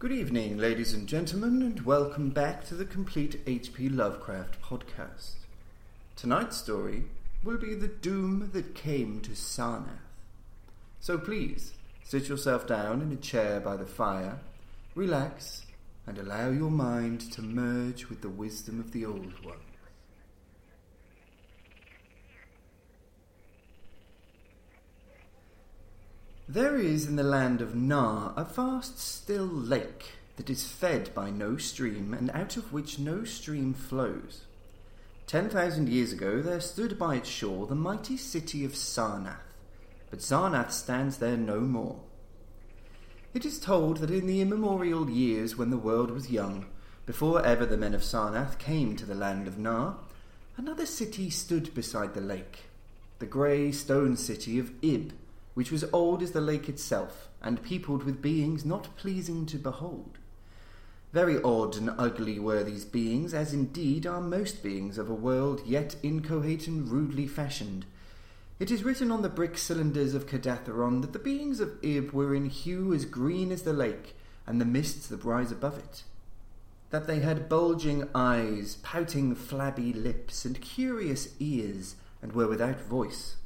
Good evening, ladies and gentlemen, and welcome back to the Complete H.P. Lovecraft podcast. Tonight's story will be The Doom That Came to Sarnath. So please, sit yourself down in a chair by the fire, relax, and allow your mind to merge with the wisdom of the Old One. There is in the land of Mnar a vast still lake that is fed by no stream and out of which no stream flows. Ten thousand years ago there stood by its shore the mighty city of Sarnath, but Sarnath stands there no more. It is told that in the immemorial years when the world was young, before ever the men of Sarnath came to the land of Mnar, another city stood beside the lake, the grey stone city of Ib, which was old as the lake itself, and peopled with beings not pleasing to behold. Very odd and ugly were these beings, as indeed are most beings of a world yet inchoate and rudely fashioned. It is written on the brick cylinders of Kadatheron that the beings of Ib were in hue as green as the lake and the mists that rise above it. That they had bulging eyes, pouting flabby lips, and curious ears, and were without voice.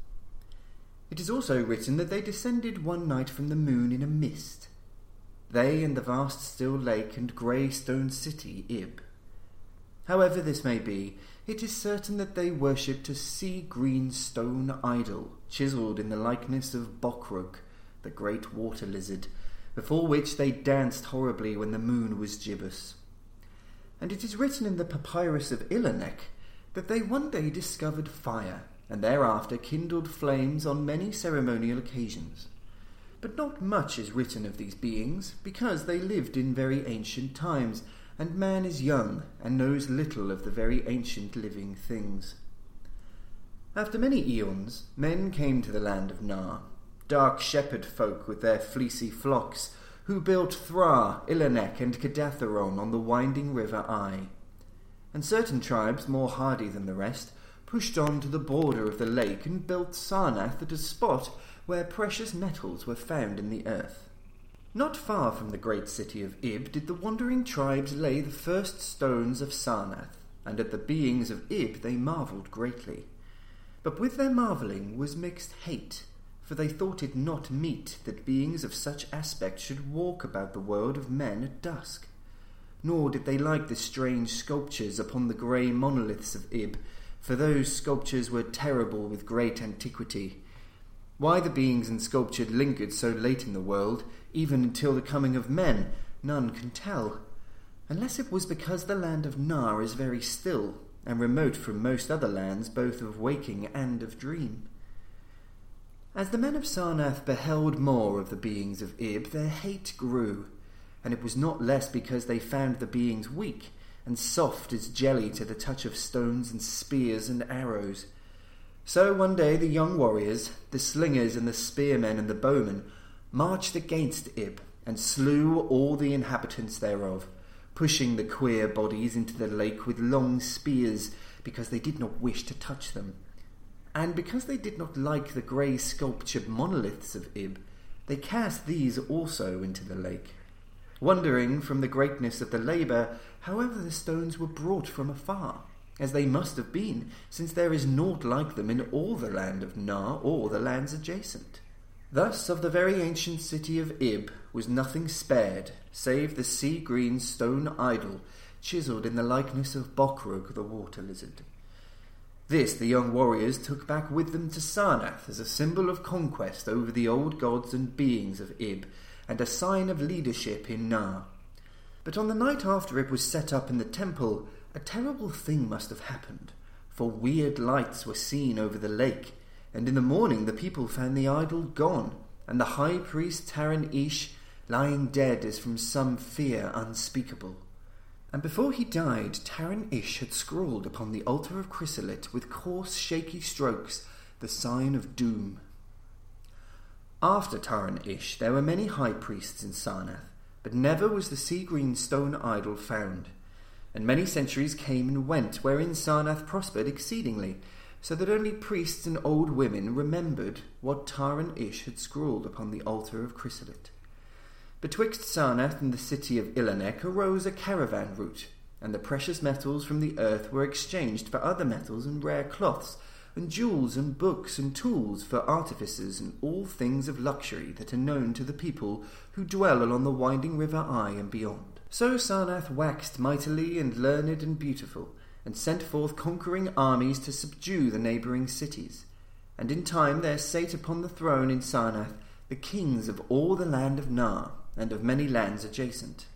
It is also written that they descended one night from the moon in a mist, they and the vast still lake and grey stone city, Ib. However this may be, it is certain that they worshipped a sea green stone idol, chiselled in the likeness of Bokrug, the great water lizard, before which they danced horribly when the moon was gibbous. And it is written in the papyrus of Ilarnek that they one day discovered fire, and thereafter kindled flames on many ceremonial occasions. But not much is written of these beings, because they lived in very ancient times, and man is young and knows little of the very ancient living things. After many eons, men came to the land of Mnar, dark shepherd folk with their fleecy flocks, who built Thraa, Ilarnek, and Kadatheron on the winding river Ai. And certain tribes, more hardy than the rest, pushed on to the border of the lake and built Sarnath at a spot where precious metals were found in the earth. Not far from the great city of Ib did the wandering tribes lay the first stones of Sarnath, and at the beings of Ib they marvelled greatly. But with their marvelling was mixed hate, for they thought it not meet that beings of such aspect should walk about the world of men at dusk. Nor did they like the strange sculptures upon the grey monoliths of Ib, for those sculptures were terrible with great antiquity, why the beings sculptured lingered so late in the world, even until the coming of men, none can tell, unless it was because the land of Mnar is very still and remote from most other lands both of waking and of dream. As the men of Sarnath beheld more of the beings of Ib, their hate grew, and it was not less because they found the beings weak and soft as jelly to the touch of stones and spears and arrows. So one day the young warriors, the slingers and the spearmen and the bowmen, marched against Ib and slew all the inhabitants thereof, pushing the queer bodies into the lake with long spears because they did not wish to touch them. And because they did not like the grey sculptured monoliths of Ib, they cast these also into the lake, wondering from the greatness of the labour however the stones were brought from afar as they must have been, since there is naught like them in all the land of Mnar or the lands adjacent. Thus of the very ancient city of Ib was nothing spared, save the sea green stone idol chiselled in the likeness of Bokrug the water lizard. This the young warriors took back with them to Sarnath as a symbol of conquest over the old gods and beings of Ib, and a sign of leadership in Mnar. But on the night after it was set up in the temple, a terrible thing must have happened, for weird lights were seen over the lake, and in the morning the people found the idol gone, and the high priest Taran Ish lying dead as from some fear unspeakable. And before he died, Taran Ish had scrawled upon the altar of chrysolite with coarse, shaky strokes the sign of doom. After Taran Ish, there were many high priests in Sarnath, but never was the sea green stone idol found and many centuries came and went, wherein Sarnath prospered exceedingly, so that only priests and old women remembered what Taran Ish had scrawled upon the altar of chrysolite. Betwixt Sarnath and the city of Ilarnek arose a caravan route, and the precious metals from the earth were exchanged for other metals and rare cloths, and jewels and books and tools for artificers and all things of luxury that are known to the people who dwell along the winding river Ai and beyond. So Sarnath waxed mightily and learned and beautiful, and sent forth conquering armies to subdue the neighbouring cities. And in time there sate upon the throne in Sarnath the kings of all the land of Mnar, and of many lands adjacent.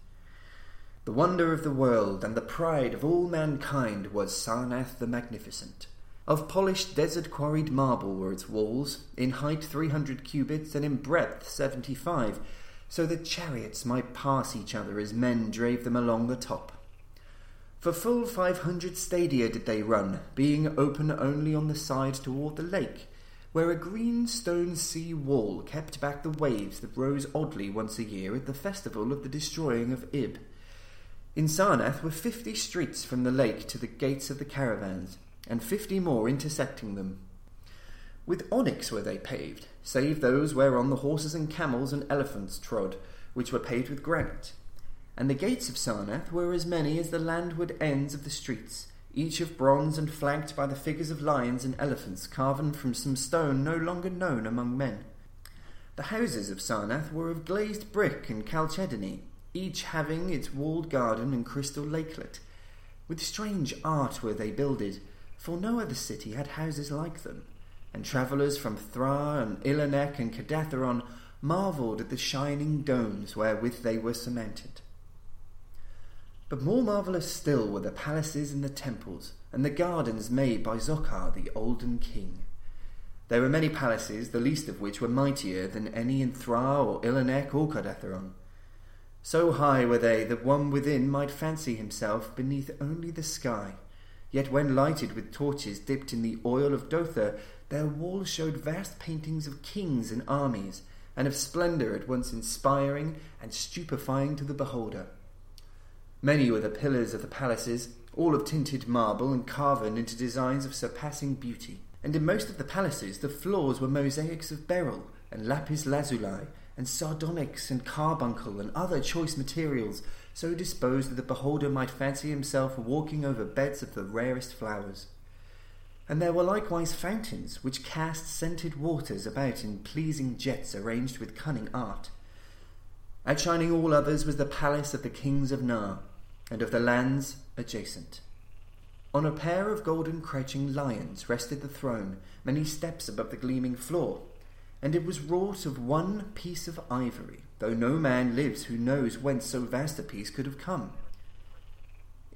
The wonder of the world and the pride of all mankind was Sarnath the Magnificent. Of polished desert quarried marble were its walls, in height three hundred cubits and in breadth seventy five, so that chariots might pass each other as men drave them along the top. For full five hundred stadia did they run, being open only on the side toward the lake, where a green stone sea wall kept back the waves that rose oddly once a year at the festival of the destroying of Ib. In Sarnath were fifty streets from the lake to the gates of the caravans, and fifty more intersecting them. With onyx were they paved, save those whereon the horses and camels and elephants trod, which were paved with granite. And the gates of Sarnath were as many as the landward ends of the streets, each of bronze and flanked by the figures of lions and elephants carven from some stone no longer known among men. The houses of Sarnath were of glazed brick and chalcedony, each having its walled garden and crystal lakelet. With strange art were they builded, for no other city had houses like them, and travellers from Thraa and Ilarnek and Kadatheron marvelled at the shining domes wherewith they were cemented. But more marvellous still were the palaces and the temples, and the gardens made by Zokkar the olden king. There were many palaces, the least of which were mightier than any in Thraa or Ilarnek or Kadatheron. So high were they that one within might fancy himself beneath only the sky. Yet when lighted with torches dipped in the oil of Dothur, their walls showed vast paintings of kings and armies, and of splendour at once inspiring and stupefying to the beholder. Many were the pillars of the palaces, all of tinted marble and carven into designs of surpassing beauty. And in most of the palaces the floors were mosaics of beryl and lapis lazuli and sardonyx and carbuncle and other choice materials, so disposed that the beholder might fancy himself walking over beds of the rarest flowers. And there were likewise fountains which cast scented waters about in pleasing jets arranged with cunning art. Outshining all others was the palace of the kings of Mnar, and of the lands adjacent. On a pair of golden crouching lions rested the throne, many steps above the gleaming floor, and it was wrought of one piece of ivory, though no man lives who knows whence so vast a piece could have come.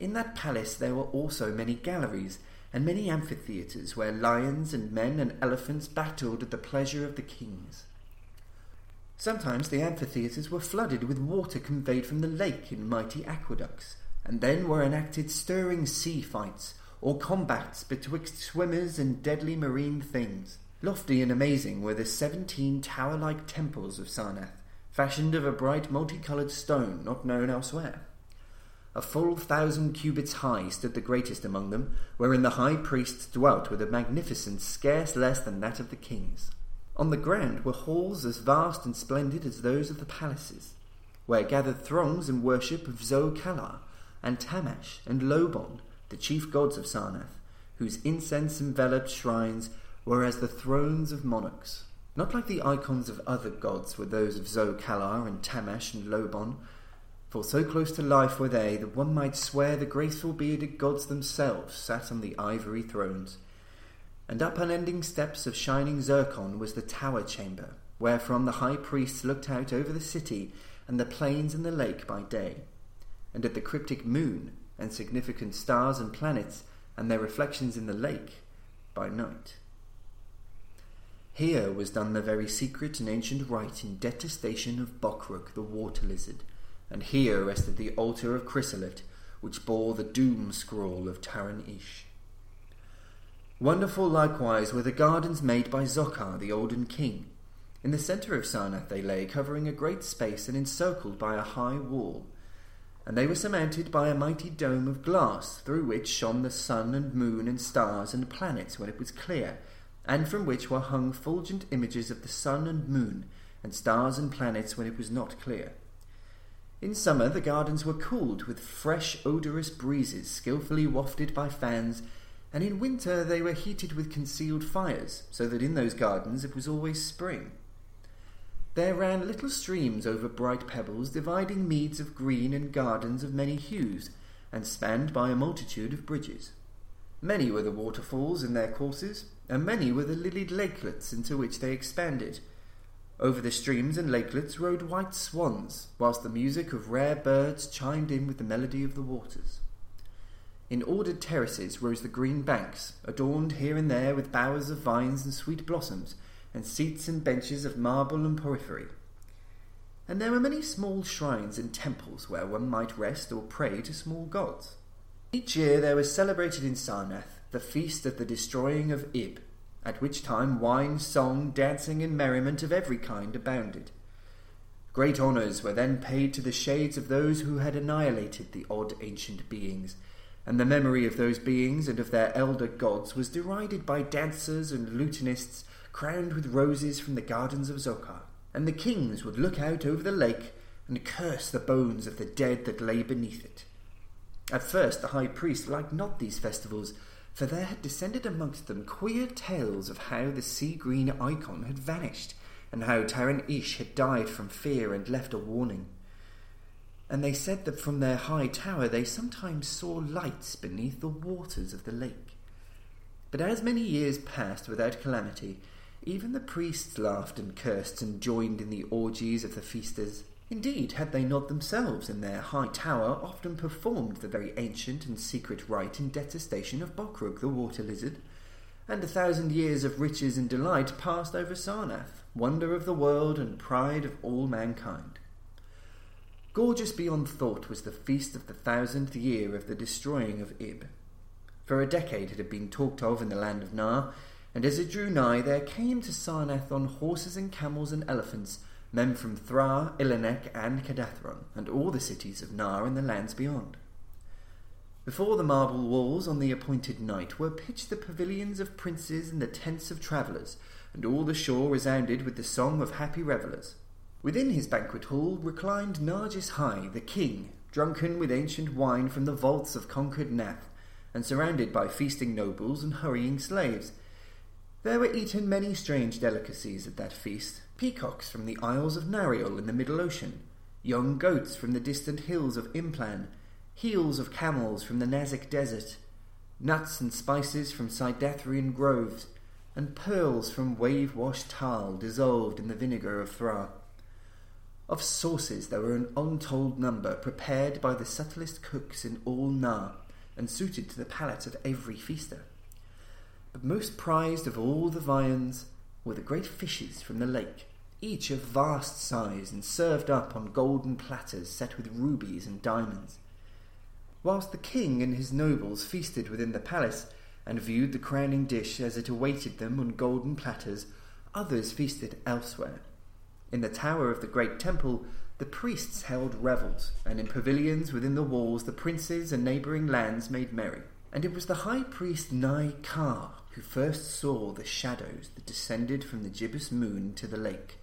In that palace there were also many galleries, and many amphitheatres where lions and men and elephants battled at the pleasure of the kings. Sometimes the amphitheatres were flooded with water conveyed from the lake in mighty aqueducts, and then were enacted stirring sea fights, or combats betwixt swimmers and deadly marine things. Lofty and amazing were the seventeen tower like temples of Sarnath, fashioned of a bright multicoloured stone not known elsewhere. A full thousand cubits high stood the greatest among them, wherein the high priests dwelt with a magnificence scarce less than that of the kings. On the ground were halls as vast and splendid as those of the palaces, where gathered throngs in worship of Zo-Kalar, and Tamash and Lobon, the chief gods of Sarnath, whose incense enveloped shrines were as the thrones of monarchs. Not like the icons of other gods were those of Zo-Kalar and Tamash and Lobon, for so close to life were they that one might swear the graceful bearded gods themselves sat on the ivory thrones. And up unending steps of shining zircon was the tower chamber, wherefrom the high priests looked out over the city and the plains and the lake by day, and at the cryptic moon and significant stars and planets and their reflections in the lake by night. Here was done the very secret and ancient rite in detestation of Bokrug the water lizard, and here rested the altar of Chrysolite, which bore the doom scroll of Taran Ish. Wonderful likewise were the gardens made by Zokkar the olden king. In the centre of Sarnath they lay, covering a great space and encircled by a high wall and they were surmounted by a mighty dome of glass, through which shone the sun and moon and stars and planets when it was clear, and from which were hung fulgent images of the sun and moon, and stars and planets when it was not clear. In summer, the gardens were cooled with fresh, odorous breezes skilfully wafted by fans, and in winter they were heated with concealed fires, so that in those gardens it was always spring. There ran little streams over bright pebbles, dividing meads of green and gardens of many hues, and spanned by a multitude of bridges. Many were the waterfalls in their courses, and many were the lilied lakelets into which they expanded. Over the streams and lakelets rode white swans, whilst the music of rare birds chimed in with the melody of the waters. In ordered terraces rose the green banks, adorned here and there with bowers of vines and sweet blossoms, and seats and benches of marble and porphyry. And there were many small shrines and temples where one might rest or pray to small gods. Each year there was celebrated in Sarnath the feast of the destroying of Ib, at which time wine, song, dancing, and merriment of every kind abounded. Great honours were then paid to the shades of those who had annihilated the odd ancient beings, and the memory of those beings and of their elder gods was derided by dancers and lutanists crowned with roses from the gardens of Zokkar. And the kings would look out over the lake and curse the bones of the dead that lay beneath it. At first the high priest liked not these festivals, for there had descended amongst them queer tales of how the sea green icon had vanished, and how Taran Ish had died from fear and left a warning and they said that from their high tower they sometimes saw lights beneath the waters of the lake. But as many years passed without calamity, even the priests laughed and cursed and joined in the orgies of the feasters. Indeed, had they not themselves in their high tower often performed the very ancient and secret rite in detestation of Bokrug the water lizard? And a thousand years of riches and delight passed over Sarnath, wonder of the world and pride of all mankind. Gorgeous beyond thought was the feast of the thousandth year of the destroying of Ib. For a decade it had been talked of in the land of Mnar, and as it drew nigh there came to Sarnath on horses and camels and elephants men from Thraa, Ilarnek, and Kadatheron, and all the cities of Mnar and the lands beyond. Before the marble walls on the appointed night were pitched the pavilions of princes and the tents of travellers, and all the shore resounded with the song of happy revellers. Within his banquet hall reclined Nargis-Hei, the king, drunken with ancient wine from the vaults of conquered Pnoth, and surrounded by feasting nobles and hurrying slaves. There were eaten many strange delicacies at that feast peacocks from the isles of Nariel in the Middle Ocean, young goats from the distant hills of Implan, heels of camels from the Bnazic Desert, nuts and spices from Sydathrian groves, and pearls from wave washed Mtal dissolved in the vinegar of Thraa. Of sauces there were an untold number, prepared by the subtlest cooks in all Mnar, and suited to the palate of every feaster. But most prized of all the viands were the great fishes from the lake, each of vast size, and served up on golden platters set with rubies and diamonds. Whilst the king and his nobles feasted within the palace, and viewed the crowning dish as it awaited them on golden platters, others feasted elsewhere in the tower of the great temple, the priests held revels, and in pavilions within the walls the princes and neighbouring lands made merry. And it was the high priest Nai Kar who first saw the shadows that descended from the gibbous moon to the lake,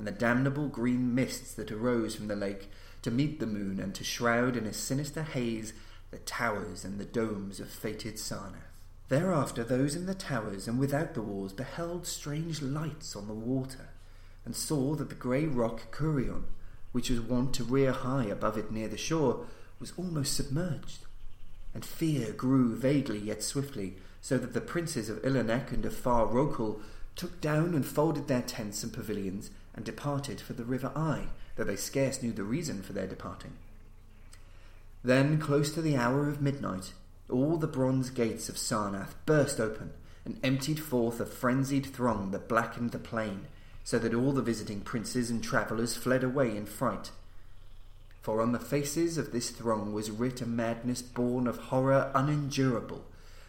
and the damnable green mists that arose from the lake to meet the moon and to shroud in a sinister haze the towers and the domes of fated Sarnath. Thereafter those in the towers and without the walls beheld strange lights on the water, and saw that the grey rock Akurion, which was wont to rear high above it near the shore, was almost submerged. And fear grew vaguely yet swiftly, so that the princes of Ilarnek and of Far Rokol took down and folded their tents and pavilions and departed for the river Ai, though they scarce knew the reason for their departing. Then, close to the hour of midnight, all the bronze gates of Sarnath burst open and emptied forth a frenzied throng that blackened the plain so that all the visiting princes and travellers fled away in fright. For on the faces of this throng was writ a madness born of horror unendurable,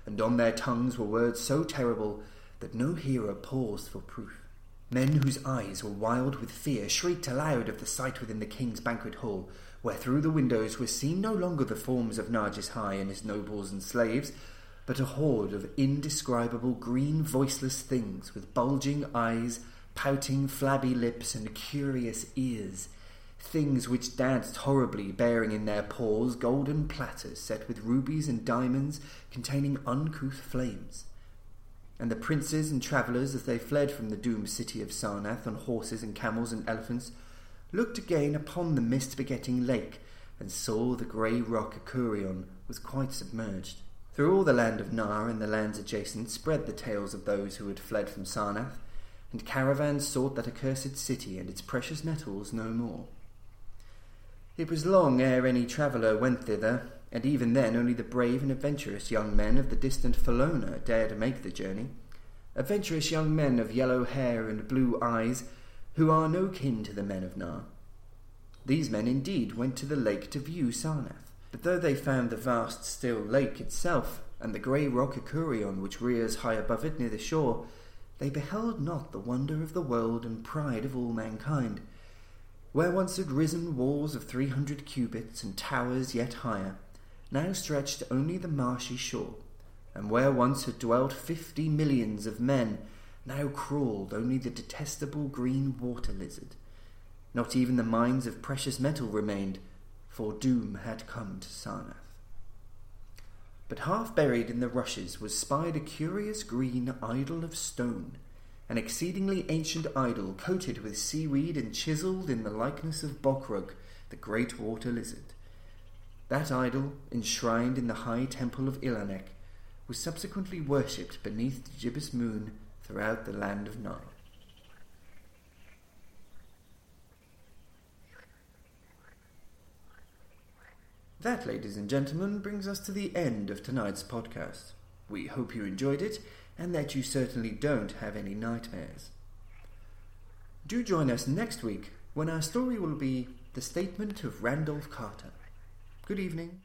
and on their tongues were words so terrible that no hearer paused for proof. Men whose eyes were wild with fear shrieked aloud of the sight within the king's banquet hall, where through the windows were seen no longer the forms of Nargis-Hei and his nobles and slaves, but a horde of indescribable green voiceless things with bulging eyes pouting flabby lips and curious ears, things which danced horribly, bearing in their paws golden platters set with rubies and diamonds containing uncouth flames. And the princes and travellers, as they fled from the doomed city of Sarnath on horses and camels and elephants, looked again upon the mist begetting lake and saw the grey rock Akurion was quite submerged. Through all the land of Mnar and the lands adjacent spread the tales of those who had fled from Sarnath, and caravans sought that accursed city and its precious metals no more. It was long ere any traveller went thither, and even then only the brave and adventurous young men of the distant Falona dared make the journey. Adventurous young men of yellow hair and blue eyes, who are no kin to the men of Mnar. These men indeed went to the lake to view Sarnath, but though they found the vast still lake itself, and the grey rock Akurion which rears high above it near the shore, they beheld not the wonder of the world and pride of all mankind. Where once had risen walls of three hundred cubits and towers yet higher, now stretched only the marshy shore, and where once had dwelt fifty millions of men, now crawled only the detestable green water lizard. Not even the mines of precious metal remained, for doom had come to Sarnath. But half buried in the rushes was spied a curious green idol of stone, an exceedingly ancient idol coated with seaweed and chiselled in the likeness of Bokrug, the great water lizard. That idol, enshrined in the high temple of Ilarnek, was subsequently worshipped beneath the gibbous moon throughout the land of Mnar. That, ladies and gentlemen, brings us to the end of tonight's podcast. We hope you enjoyed it and that you certainly don't have any nightmares. Do join us next week when our story will be The Statement of Randolph Carter. Good evening.